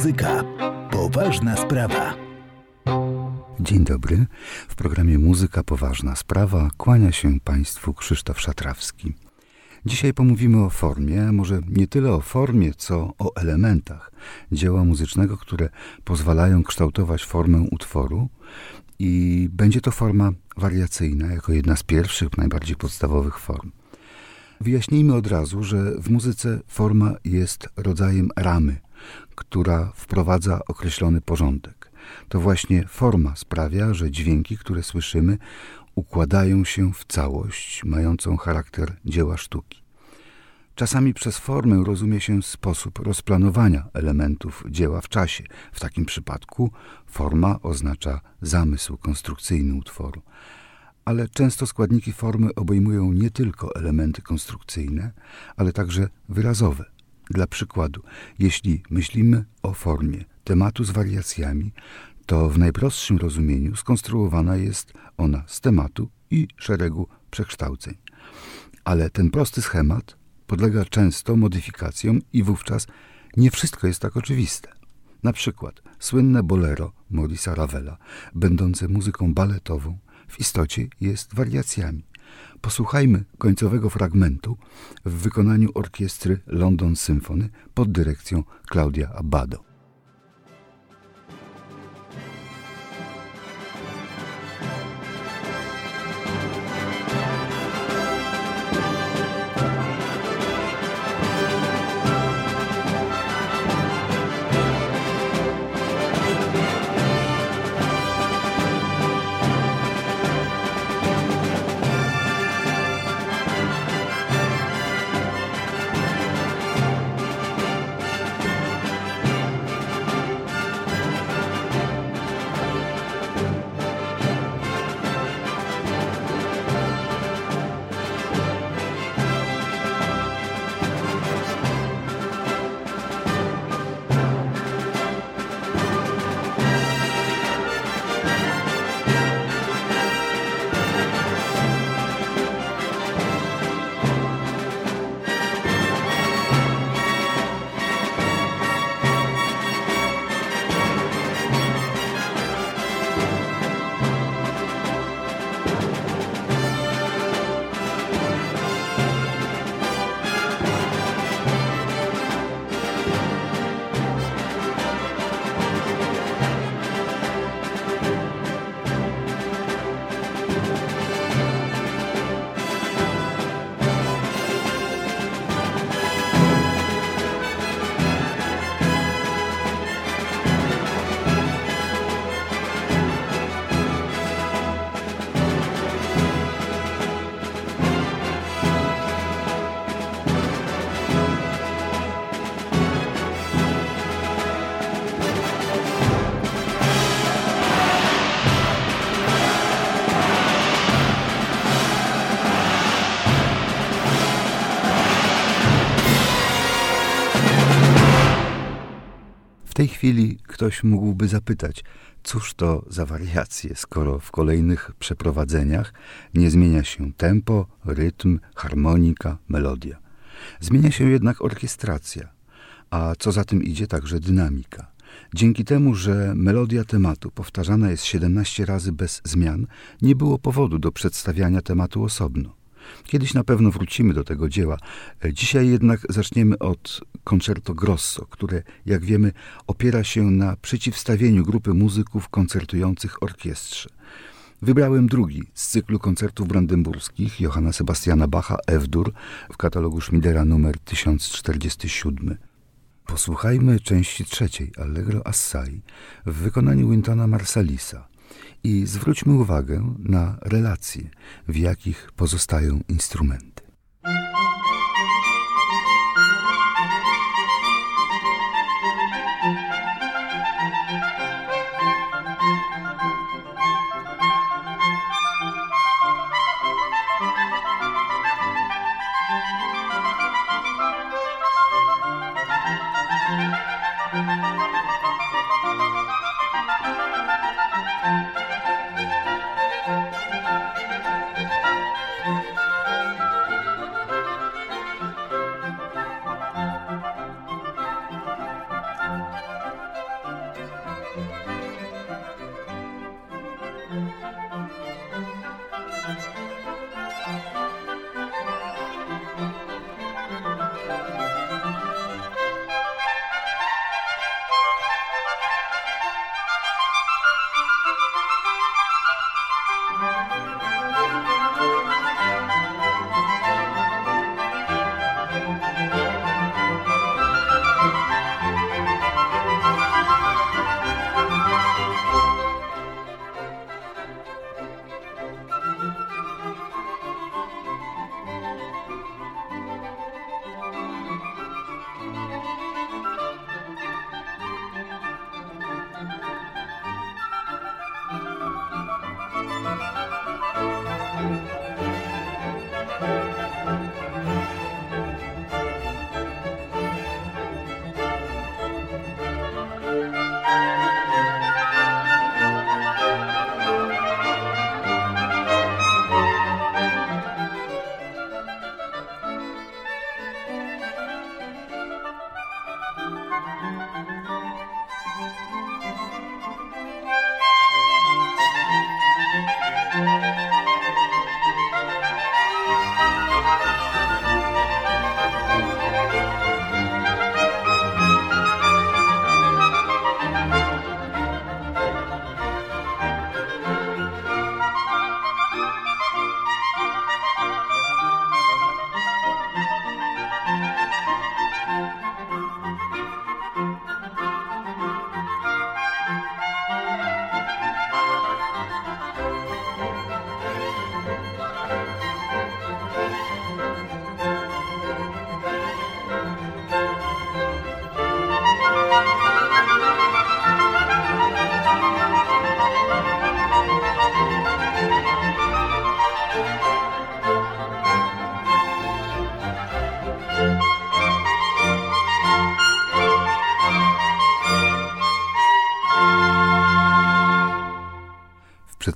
Muzyka. Poważna sprawa. Dzień dobry. W programie Muzyka Poważna Sprawa kłania się Państwu Krzysztof Szatrawski. Dzisiaj pomówimy o formie, a może nie tyle o formie, co o elementach dzieła muzycznego, które pozwalają kształtować formę utworu. I będzie to forma wariacyjna, jako jedna z pierwszych, najbardziej podstawowych form. Wyjaśnijmy od razu, że w muzyce forma jest rodzajem ramy, która wprowadza określony porządek. To właśnie forma sprawia, że dźwięki, które słyszymy, układają się w całość, mającą charakter dzieła sztuki. Czasami przez formę rozumie się sposób rozplanowania elementów dzieła w czasie. W takim przypadku forma oznacza zamysł konstrukcyjny utworu. Ale często składniki formy obejmują nie tylko elementy konstrukcyjne, ale także wyrazowe. Dla przykładu, jeśli myślimy o formie tematu z wariacjami, to w najprostszym rozumieniu skonstruowana jest ona z tematu i szeregu przekształceń. Ale ten prosty schemat podlega często modyfikacjom i wówczas nie wszystko jest tak oczywiste. Na przykład słynne bolero Maurice'a Ravela, będące muzyką baletową, w istocie jest wariacjami. Posłuchajmy końcowego fragmentu w wykonaniu orkiestry London Symphony pod dyrekcją Claudia Abbado. Chwili ktoś mógłby zapytać, cóż to za wariacje, skoro w kolejnych przeprowadzeniach nie zmienia się tempo, rytm, harmonika, melodia. Zmienia się jednak orkiestracja, a co za tym idzie także dynamika. Dzięki temu, że melodia tematu powtarzana jest 17 razy bez zmian, nie było powodu do przedstawiania tematu osobno. Kiedyś na pewno wrócimy do tego dzieła. Dzisiaj jednak zaczniemy od Concerto Grosso, które, jak wiemy, opiera się na przeciwstawieniu grupy muzyków koncertujących orkiestrze. Wybrałem drugi z cyklu koncertów brandenburskich Johanna Sebastiana Bacha F-dur w katalogu Schmidera numer 1047. Posłuchajmy części trzeciej Allegro Assai w wykonaniu Wintona Marsalisa i zwróćmy uwagę na relacje, w jakich pozostają instrumenty.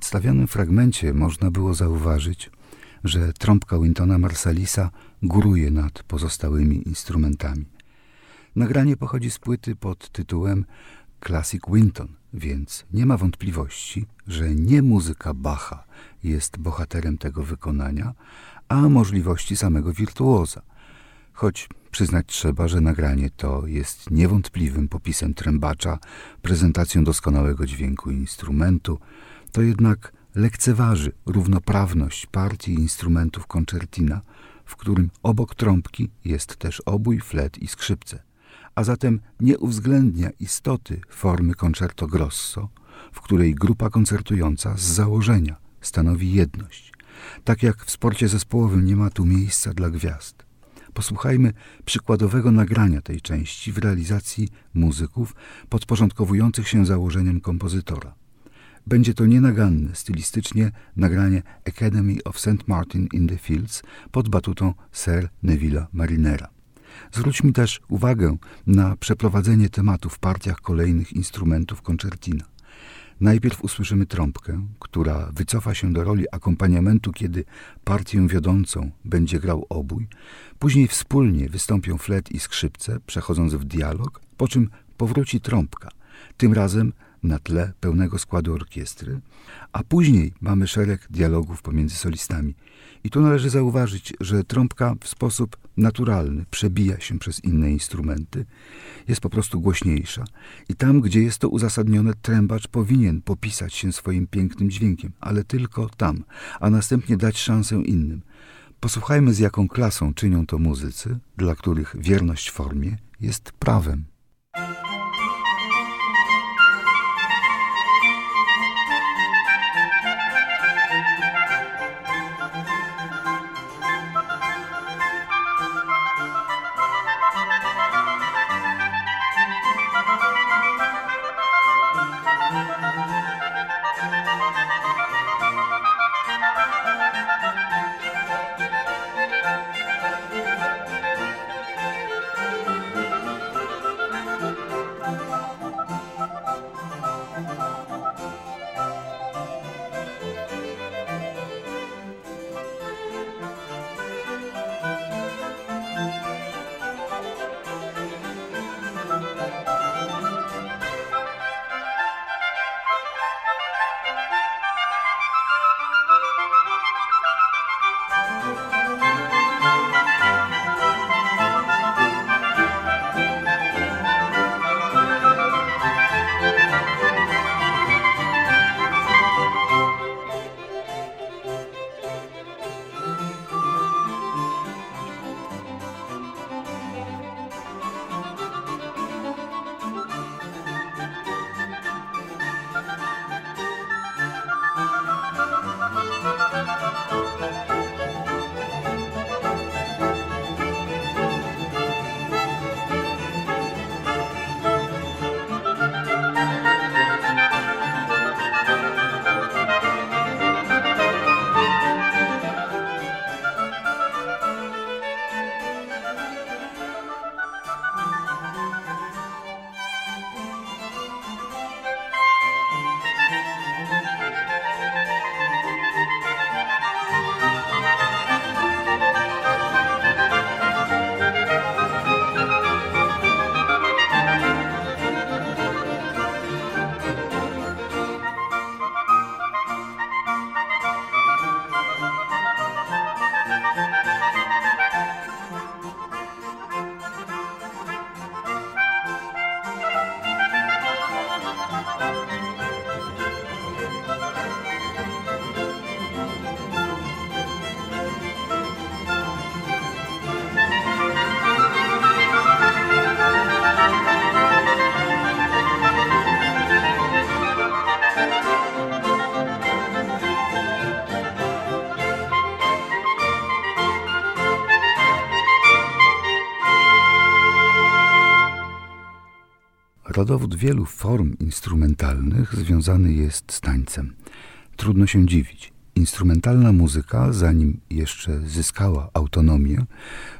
Przedstawionym fragmencie można było zauważyć, że trąbka Wintona Marsalisa góruje nad pozostałymi instrumentami. Nagranie pochodzi z płyty pod tytułem Classic Winton, więc nie ma wątpliwości, że nie muzyka Bacha jest bohaterem tego wykonania, a możliwości samego wirtuoza. Choć przyznać trzeba, że nagranie to jest niewątpliwym popisem trębacza, prezentacją doskonałego dźwięku instrumentu, to jednak lekceważy równoprawność partii instrumentów koncertina, w którym obok trąbki jest też obój, flet i skrzypce, a zatem nie uwzględnia istoty formy concerto grosso, w której grupa koncertująca z założenia stanowi jedność. Tak jak w sporcie zespołowym nie ma tu miejsca dla gwiazd. Posłuchajmy przykładowego nagrania tej części w realizacji muzyków podporządkowujących się założeniom kompozytora. Będzie to nienaganne stylistycznie nagranie Academy of St. Martin in the Fields pod batutą Sir Neville'a Marinera. Zwróćmy też uwagę na przeprowadzenie tematu w partiach kolejnych instrumentów koncertina. Najpierw usłyszymy trąbkę, która wycofa się do roli akompaniamentu, kiedy partię wiodącą będzie grał obój. Później wspólnie wystąpią flet i skrzypce, przechodząc w dialog, po czym powróci trąbka. Tym razem na tle pełnego składu orkiestry, a później mamy szereg dialogów pomiędzy solistami. I tu należy zauważyć, że trąbka w sposób naturalny przebija się przez inne instrumenty, jest po prostu głośniejsza i tam, gdzie jest to uzasadnione, trębacz powinien popisać się swoim pięknym dźwiękiem, ale tylko tam, a następnie dać szansę innym. Posłuchajmy, z jaką klasą czynią to muzycy, dla których wierność formie jest prawem. Rodowód wielu form instrumentalnych związany jest z tańcem. Trudno się dziwić. Instrumentalna muzyka, zanim jeszcze zyskała autonomię,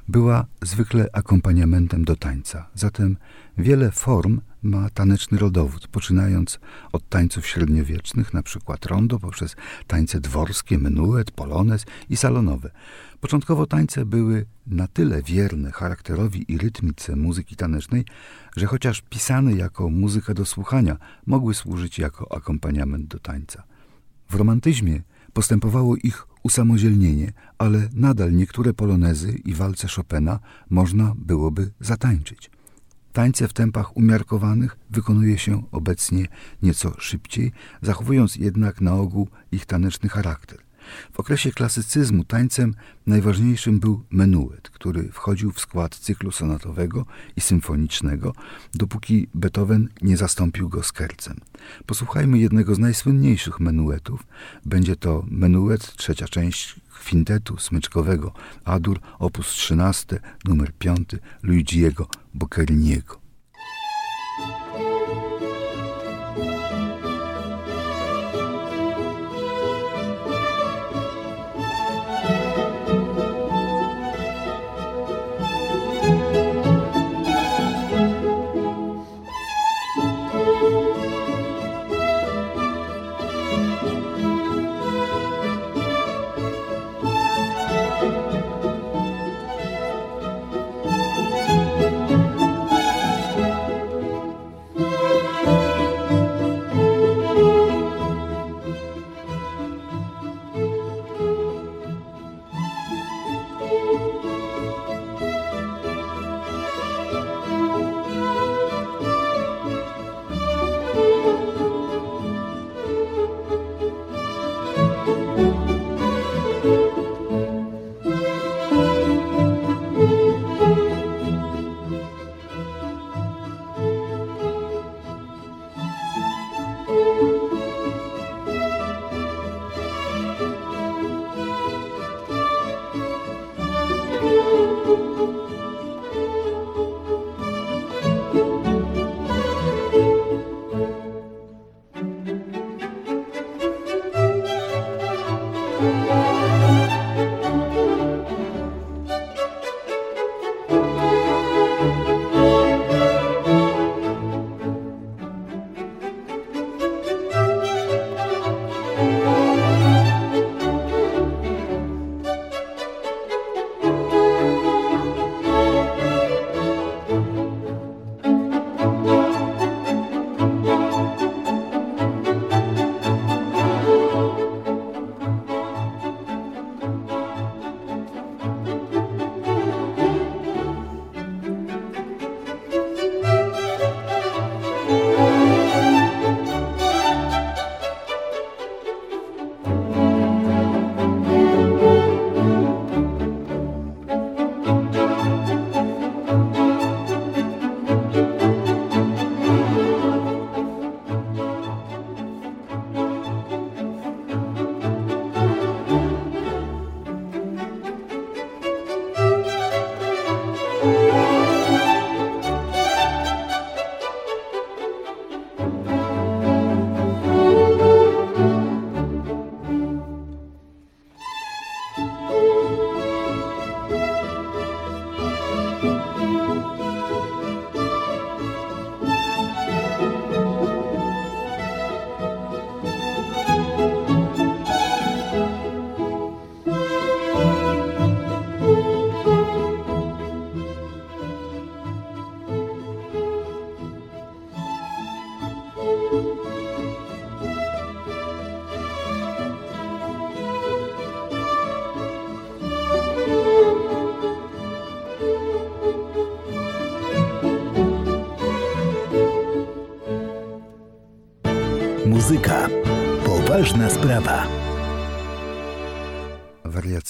była zwykle akompaniamentem do tańca. Zatem wiele form ma taneczny rodowód, poczynając od tańców średniowiecznych, np. rondo, poprzez tańce dworskie, menuet, polonez i salonowe. Początkowo tańce były na tyle wierne charakterowi i rytmice muzyki tanecznej, że chociaż pisane jako muzyka do słuchania, mogły służyć jako akompaniament do tańca. W romantyzmie postępowało ich usamodzielnienie, ale nadal niektóre polonezy i walce Chopina można byłoby zatańczyć. Tańce w tempach umiarkowanych wykonuje się obecnie nieco szybciej, zachowując jednak na ogół ich taneczny charakter. W okresie klasycyzmu tańcem najważniejszym był menuet, który wchodził w skład cyklu sonatowego i symfonicznego, dopóki Beethoven nie zastąpił go skercem. Posłuchajmy jednego z najsłynniejszych menuetów. Będzie to menuet, trzecia część kwintetu smyczkowego Adur, op. 13, numer 5 Luigiego Boccheriniego.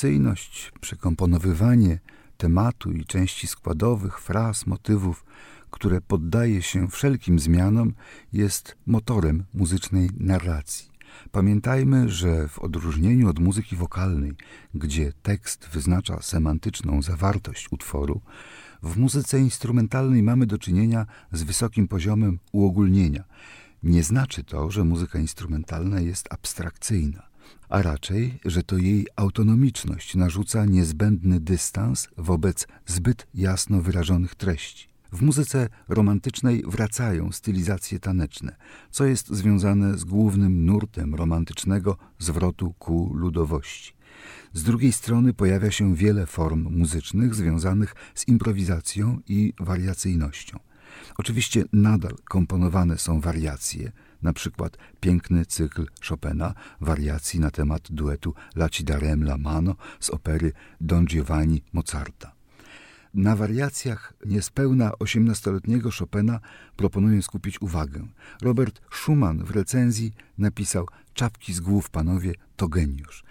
Wariacyjność, przekomponowywanie tematu i części składowych, fraz, motywów, które poddaje się wszelkim zmianom, jest motorem muzycznej narracji. Pamiętajmy, że w odróżnieniu od muzyki wokalnej, gdzie tekst wyznacza semantyczną zawartość utworu, w muzyce instrumentalnej mamy do czynienia z wysokim poziomem uogólnienia – nie znaczy to, że muzyka instrumentalna jest abstrakcyjna. A raczej, że to jej autonomiczność narzuca niezbędny dystans wobec zbyt jasno wyrażonych treści. W muzyce romantycznej wracają stylizacje taneczne, co jest związane z głównym nurtem romantycznego zwrotu ku ludowości. Z drugiej strony pojawia się wiele form muzycznych związanych z improwizacją i wariacyjnością. Oczywiście nadal komponowane są wariacje, na przykład piękny cykl Chopina wariacji na temat duetu La darem la mano z opery Don Giovanni Mozarta. Na wariacjach niespełna 18-letniego Chopina proponuję skupić uwagę. Robert Schumann w recenzji napisał Czapki z głów, panowie, to geniusz.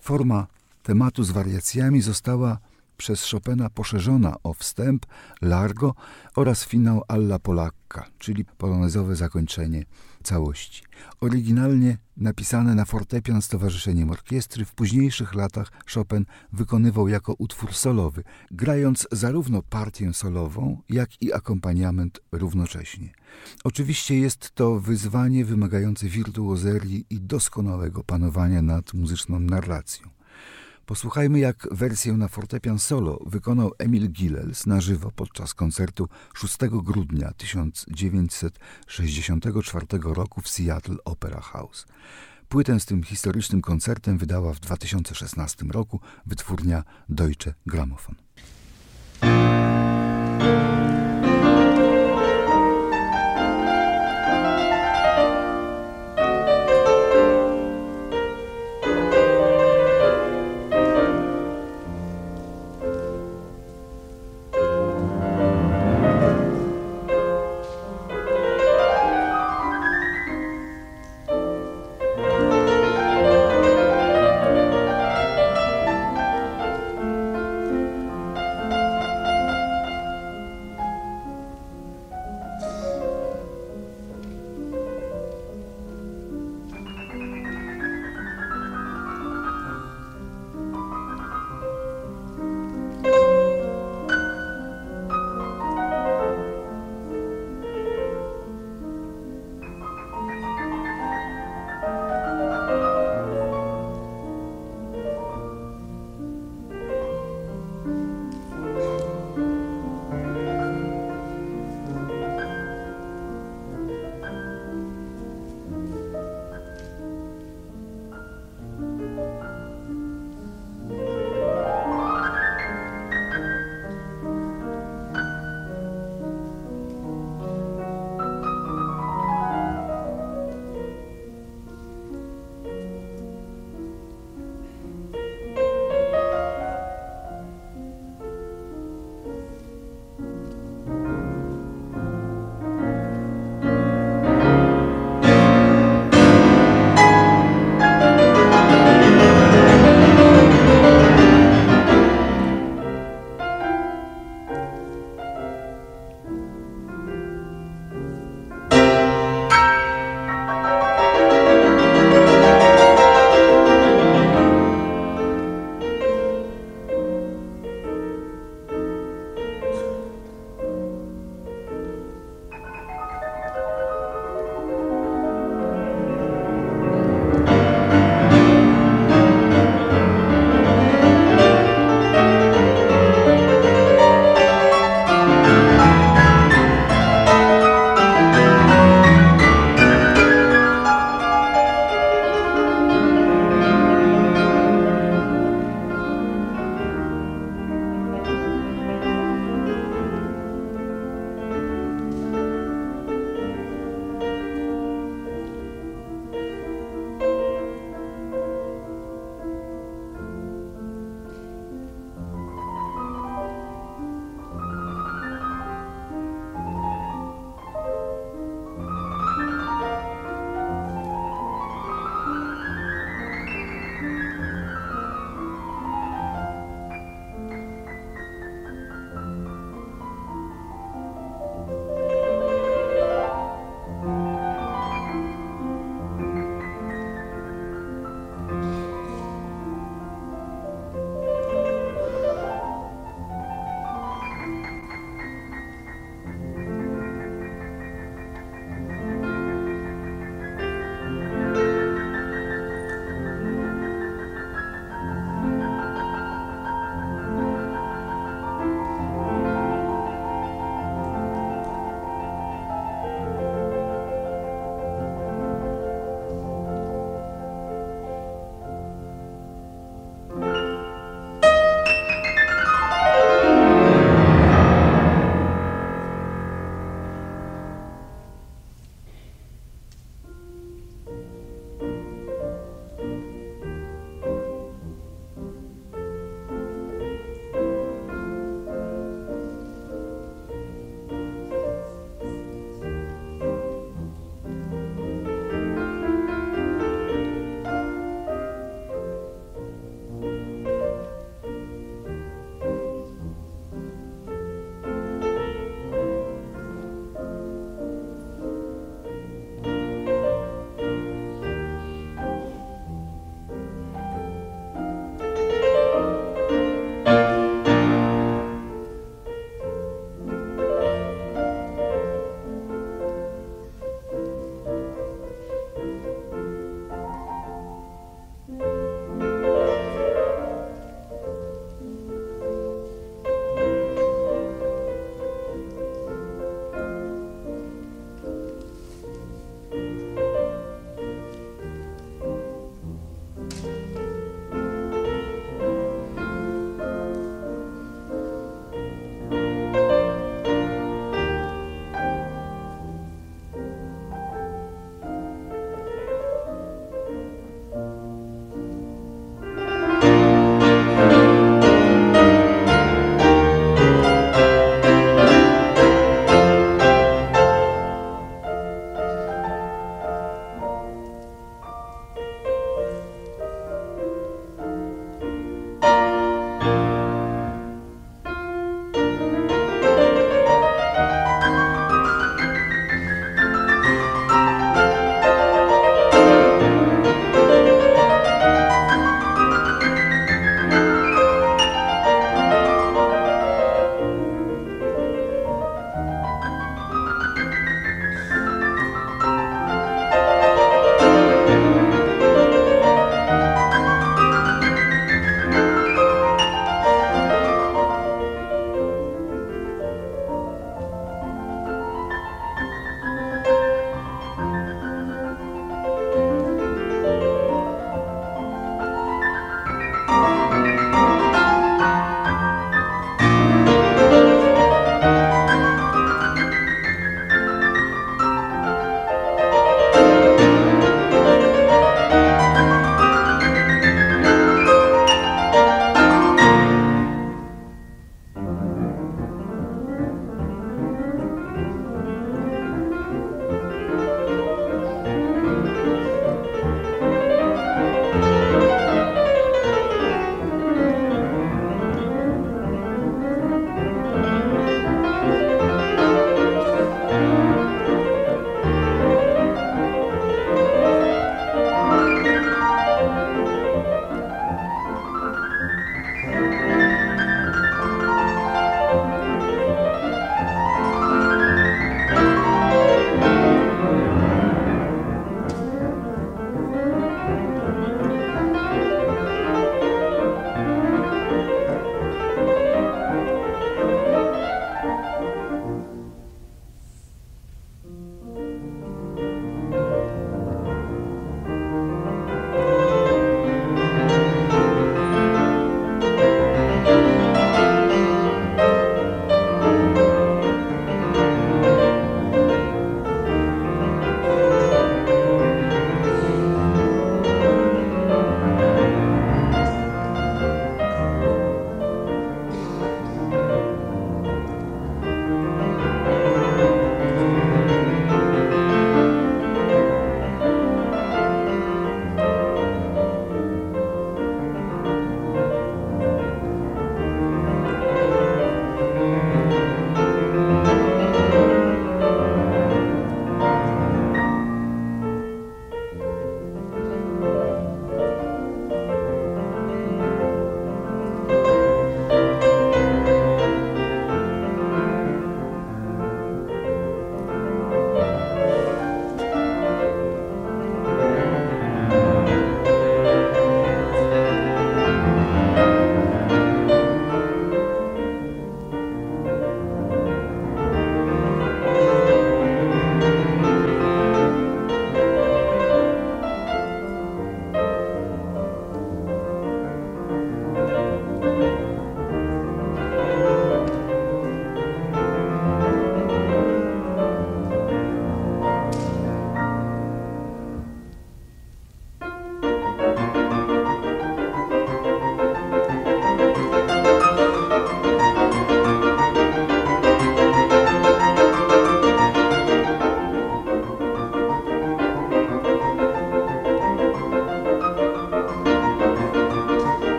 Forma tematu z wariacjami została przez Chopina poszerzona o wstęp, largo oraz finał alla polacca, czyli polonezowe zakończenie całości. Oryginalnie napisane na fortepian z Towarzyszeniem Orkiestry, w późniejszych latach Chopin wykonywał jako utwór solowy, grając zarówno partię solową, jak i akompaniament równocześnie. Oczywiście jest to wyzwanie wymagające wirtuozerii i doskonałego panowania nad muzyczną narracją. Posłuchajmy, jak wersję na fortepian solo wykonał Emil Gilels na żywo podczas koncertu 6 grudnia 1964 roku w Seattle Opera House. Płytę z tym historycznym koncertem wydała w 2016 roku wytwórnia Deutsche Grammophon.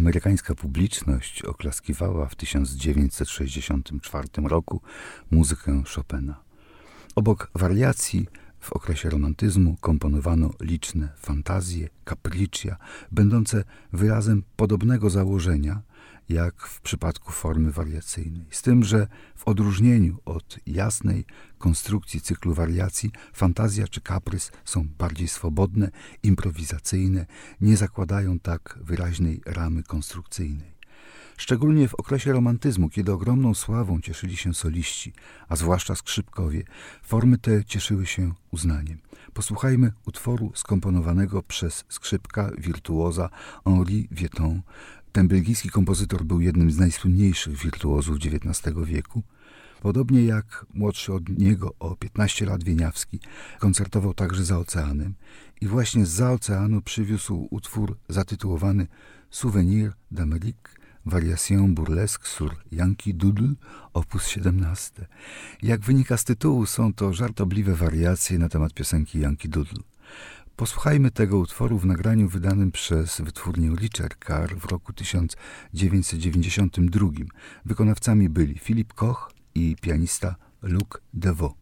Amerykańska publiczność oklaskiwała w 1964 roku muzykę Chopina. Obok wariacji w okresie romantyzmu komponowano liczne fantazje, capriccia, będące wyrazem podobnego założenia, jak w przypadku formy wariacyjnej. Z tym, że w odróżnieniu od jasnej konstrukcji cyklu wariacji, fantazja czy kaprys są bardziej swobodne, improwizacyjne, nie zakładają tak wyraźnej ramy konstrukcyjnej. Szczególnie w okresie romantyzmu, kiedy ogromną sławą cieszyli się soliści, a zwłaszcza skrzypkowie, formy te cieszyły się uznaniem. Posłuchajmy utworu skomponowanego przez skrzypka wirtuoza Henri Vieton. Ten belgijski kompozytor był jednym z najsłynniejszych wirtuozów XIX wieku. Podobnie jak młodszy od niego o 15 lat Wieniawski, koncertował także za oceanem i właśnie za oceanu przywiózł utwór zatytułowany Souvenir d'Amérique Variation burlesque sur Yankee Doodle, op. 17. Jak wynika z tytułu, są to żartobliwe wariacje na temat piosenki Yankee Doodle. Posłuchajmy tego utworu w nagraniu wydanym przez wytwórnię Richard Carr w roku 1992. Wykonawcami byli Philip Koch i pianista Luc Deveau.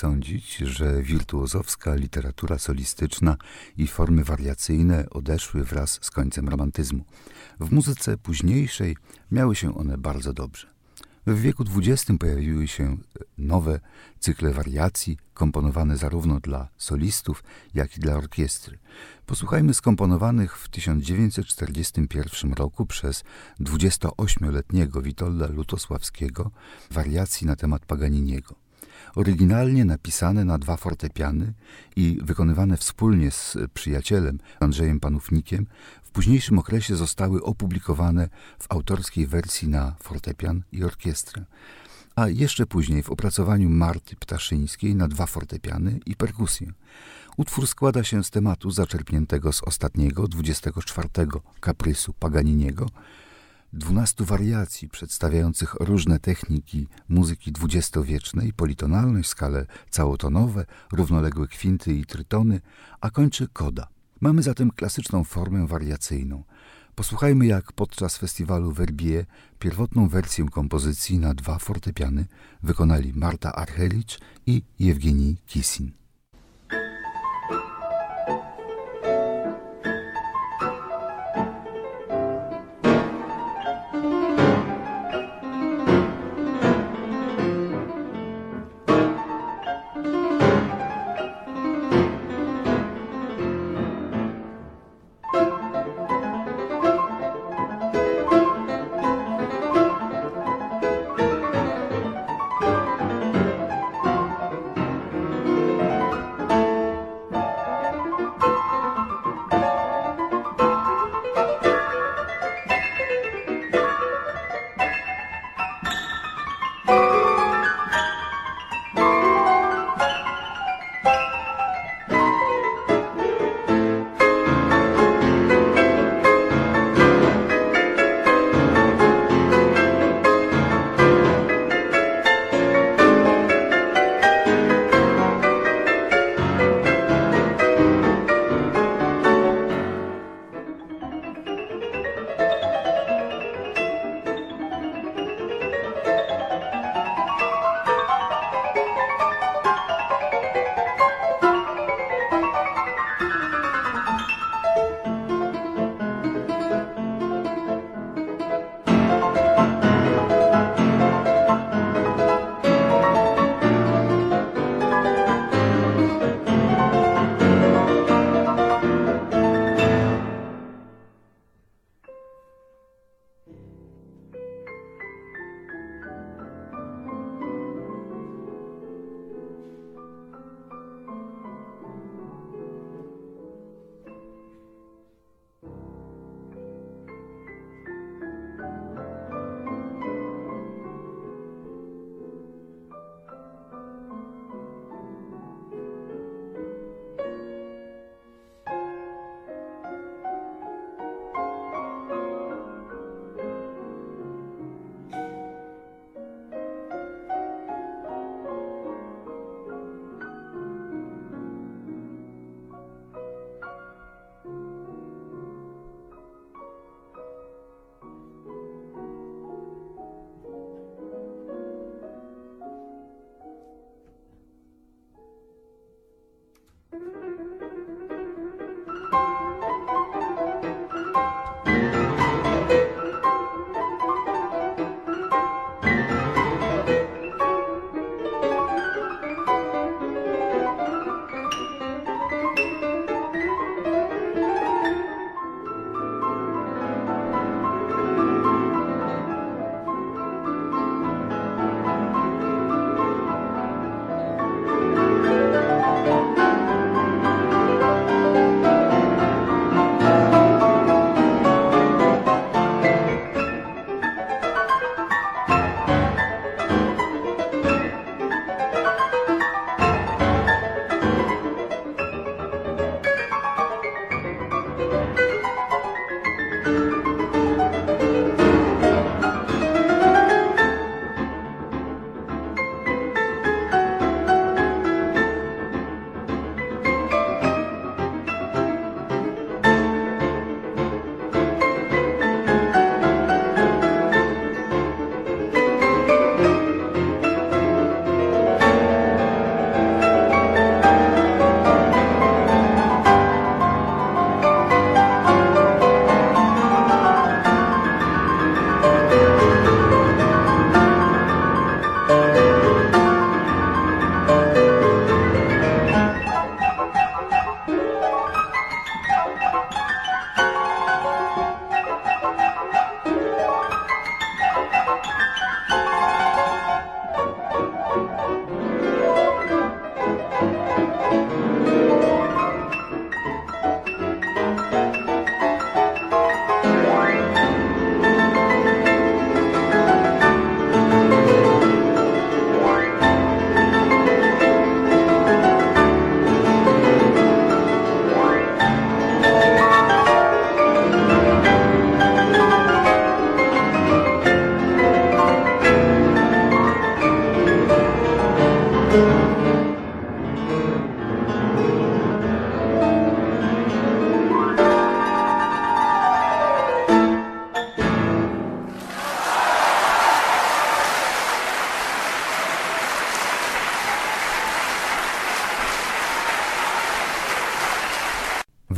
Sądzić, że wirtuozowska literatura solistyczna i formy wariacyjne odeszły wraz z końcem romantyzmu. W muzyce późniejszej miały się one bardzo dobrze. W wieku XX pojawiły się nowe cykle wariacji, komponowane zarówno dla solistów, jak i dla orkiestry. Posłuchajmy skomponowanych w 1941 roku przez 28-letniego Witolda Lutosławskiego wariacji na temat Paganiniego. Oryginalnie napisane na dwa fortepiany i wykonywane wspólnie z przyjacielem Andrzejem Panównikiem, w późniejszym okresie zostały opublikowane w autorskiej wersji na fortepian i orkiestrę, a jeszcze później w opracowaniu Marty Ptaszyńskiej na dwa fortepiany i perkusję. Utwór składa się z tematu zaczerpniętego z ostatniego, 24 kaprysu Paganiniego, dwunastu wariacji przedstawiających różne techniki muzyki dwudziestowiecznej, politonalność, skale całotonowe, równoległe kwinty i trytony, a kończy koda. Mamy zatem klasyczną formę wariacyjną. Posłuchajmy, jak podczas festiwalu Verbier pierwotną wersję kompozycji na dwa fortepiany wykonali Marta Archelicz i Jewgenij Kisin.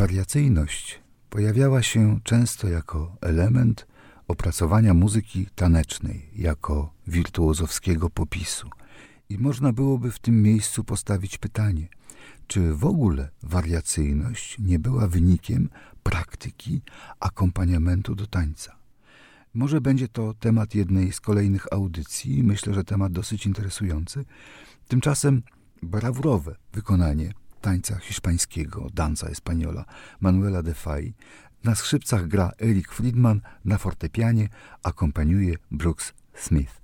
Wariacyjność pojawiała się często jako element opracowania muzyki tanecznej, jako wirtuozowskiego popisu. I można byłoby w tym miejscu postawić pytanie, czy w ogóle wariacyjność nie była wynikiem praktyki akompaniamentu do tańca. Może będzie to temat jednej z kolejnych audycji, myślę, że temat dosyć interesujący. Tymczasem brawurowe wykonanie tańca hiszpańskiego, danza espaniola Manuela de Fay. Na skrzypcach gra Eric Friedman, na fortepianie akompaniuje Brooks Smith.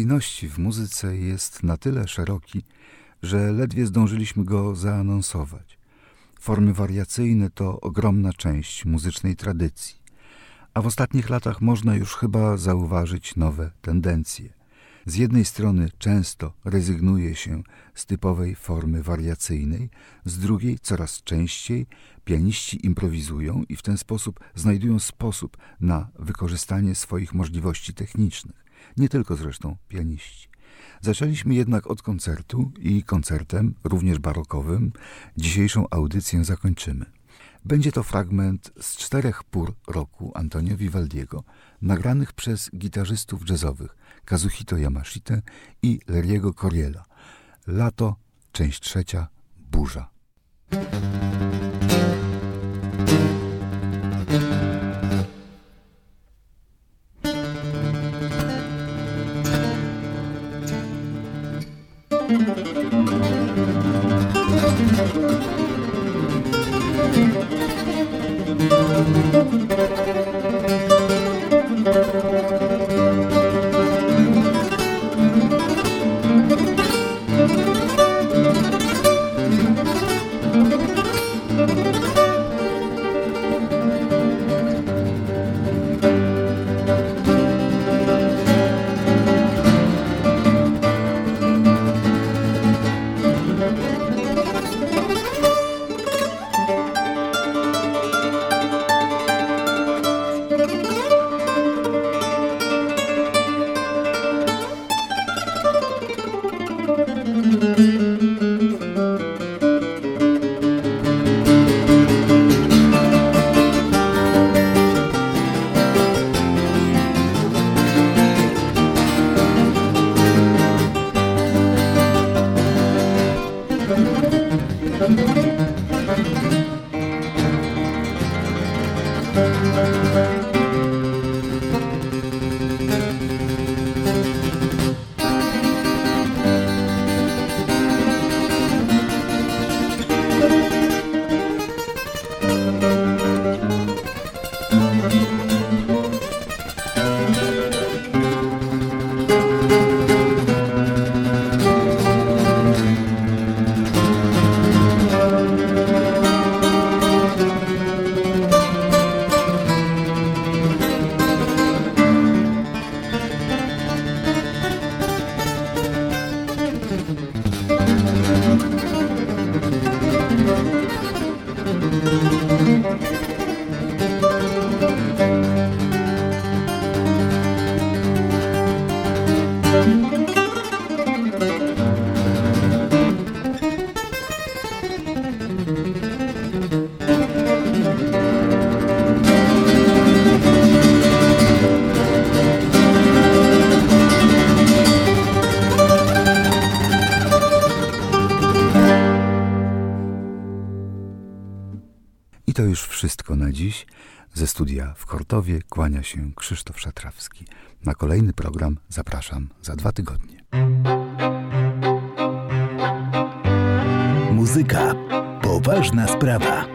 Wariacyjności w muzyce jest na tyle szeroki, że ledwie zdążyliśmy go zaanonsować. Formy wariacyjne to ogromna część muzycznej tradycji, a w ostatnich latach można już chyba zauważyć nowe tendencje. Z jednej strony często rezygnuje się z typowej formy wariacyjnej, z drugiej coraz częściej pianiści improwizują i w ten sposób znajdują sposób na wykorzystanie swoich możliwości technicznych nie tylko zresztą pianiści. Zaczęliśmy jednak od koncertu i koncertem, również barokowym, dzisiejszą audycję zakończymy. Będzie to fragment z czterech pór roku Antonio Vivaldiego, nagranych przez gitarzystów jazzowych Kazuhito Yamashite i Leriego Coriela. Lato, część trzecia, burza. Thank you. To już wszystko na dziś. Ze studia w Kortowie kłania się Krzysztof Szatrawski. Na kolejny program zapraszam za dwa tygodnie. Muzyka poważna sprawa.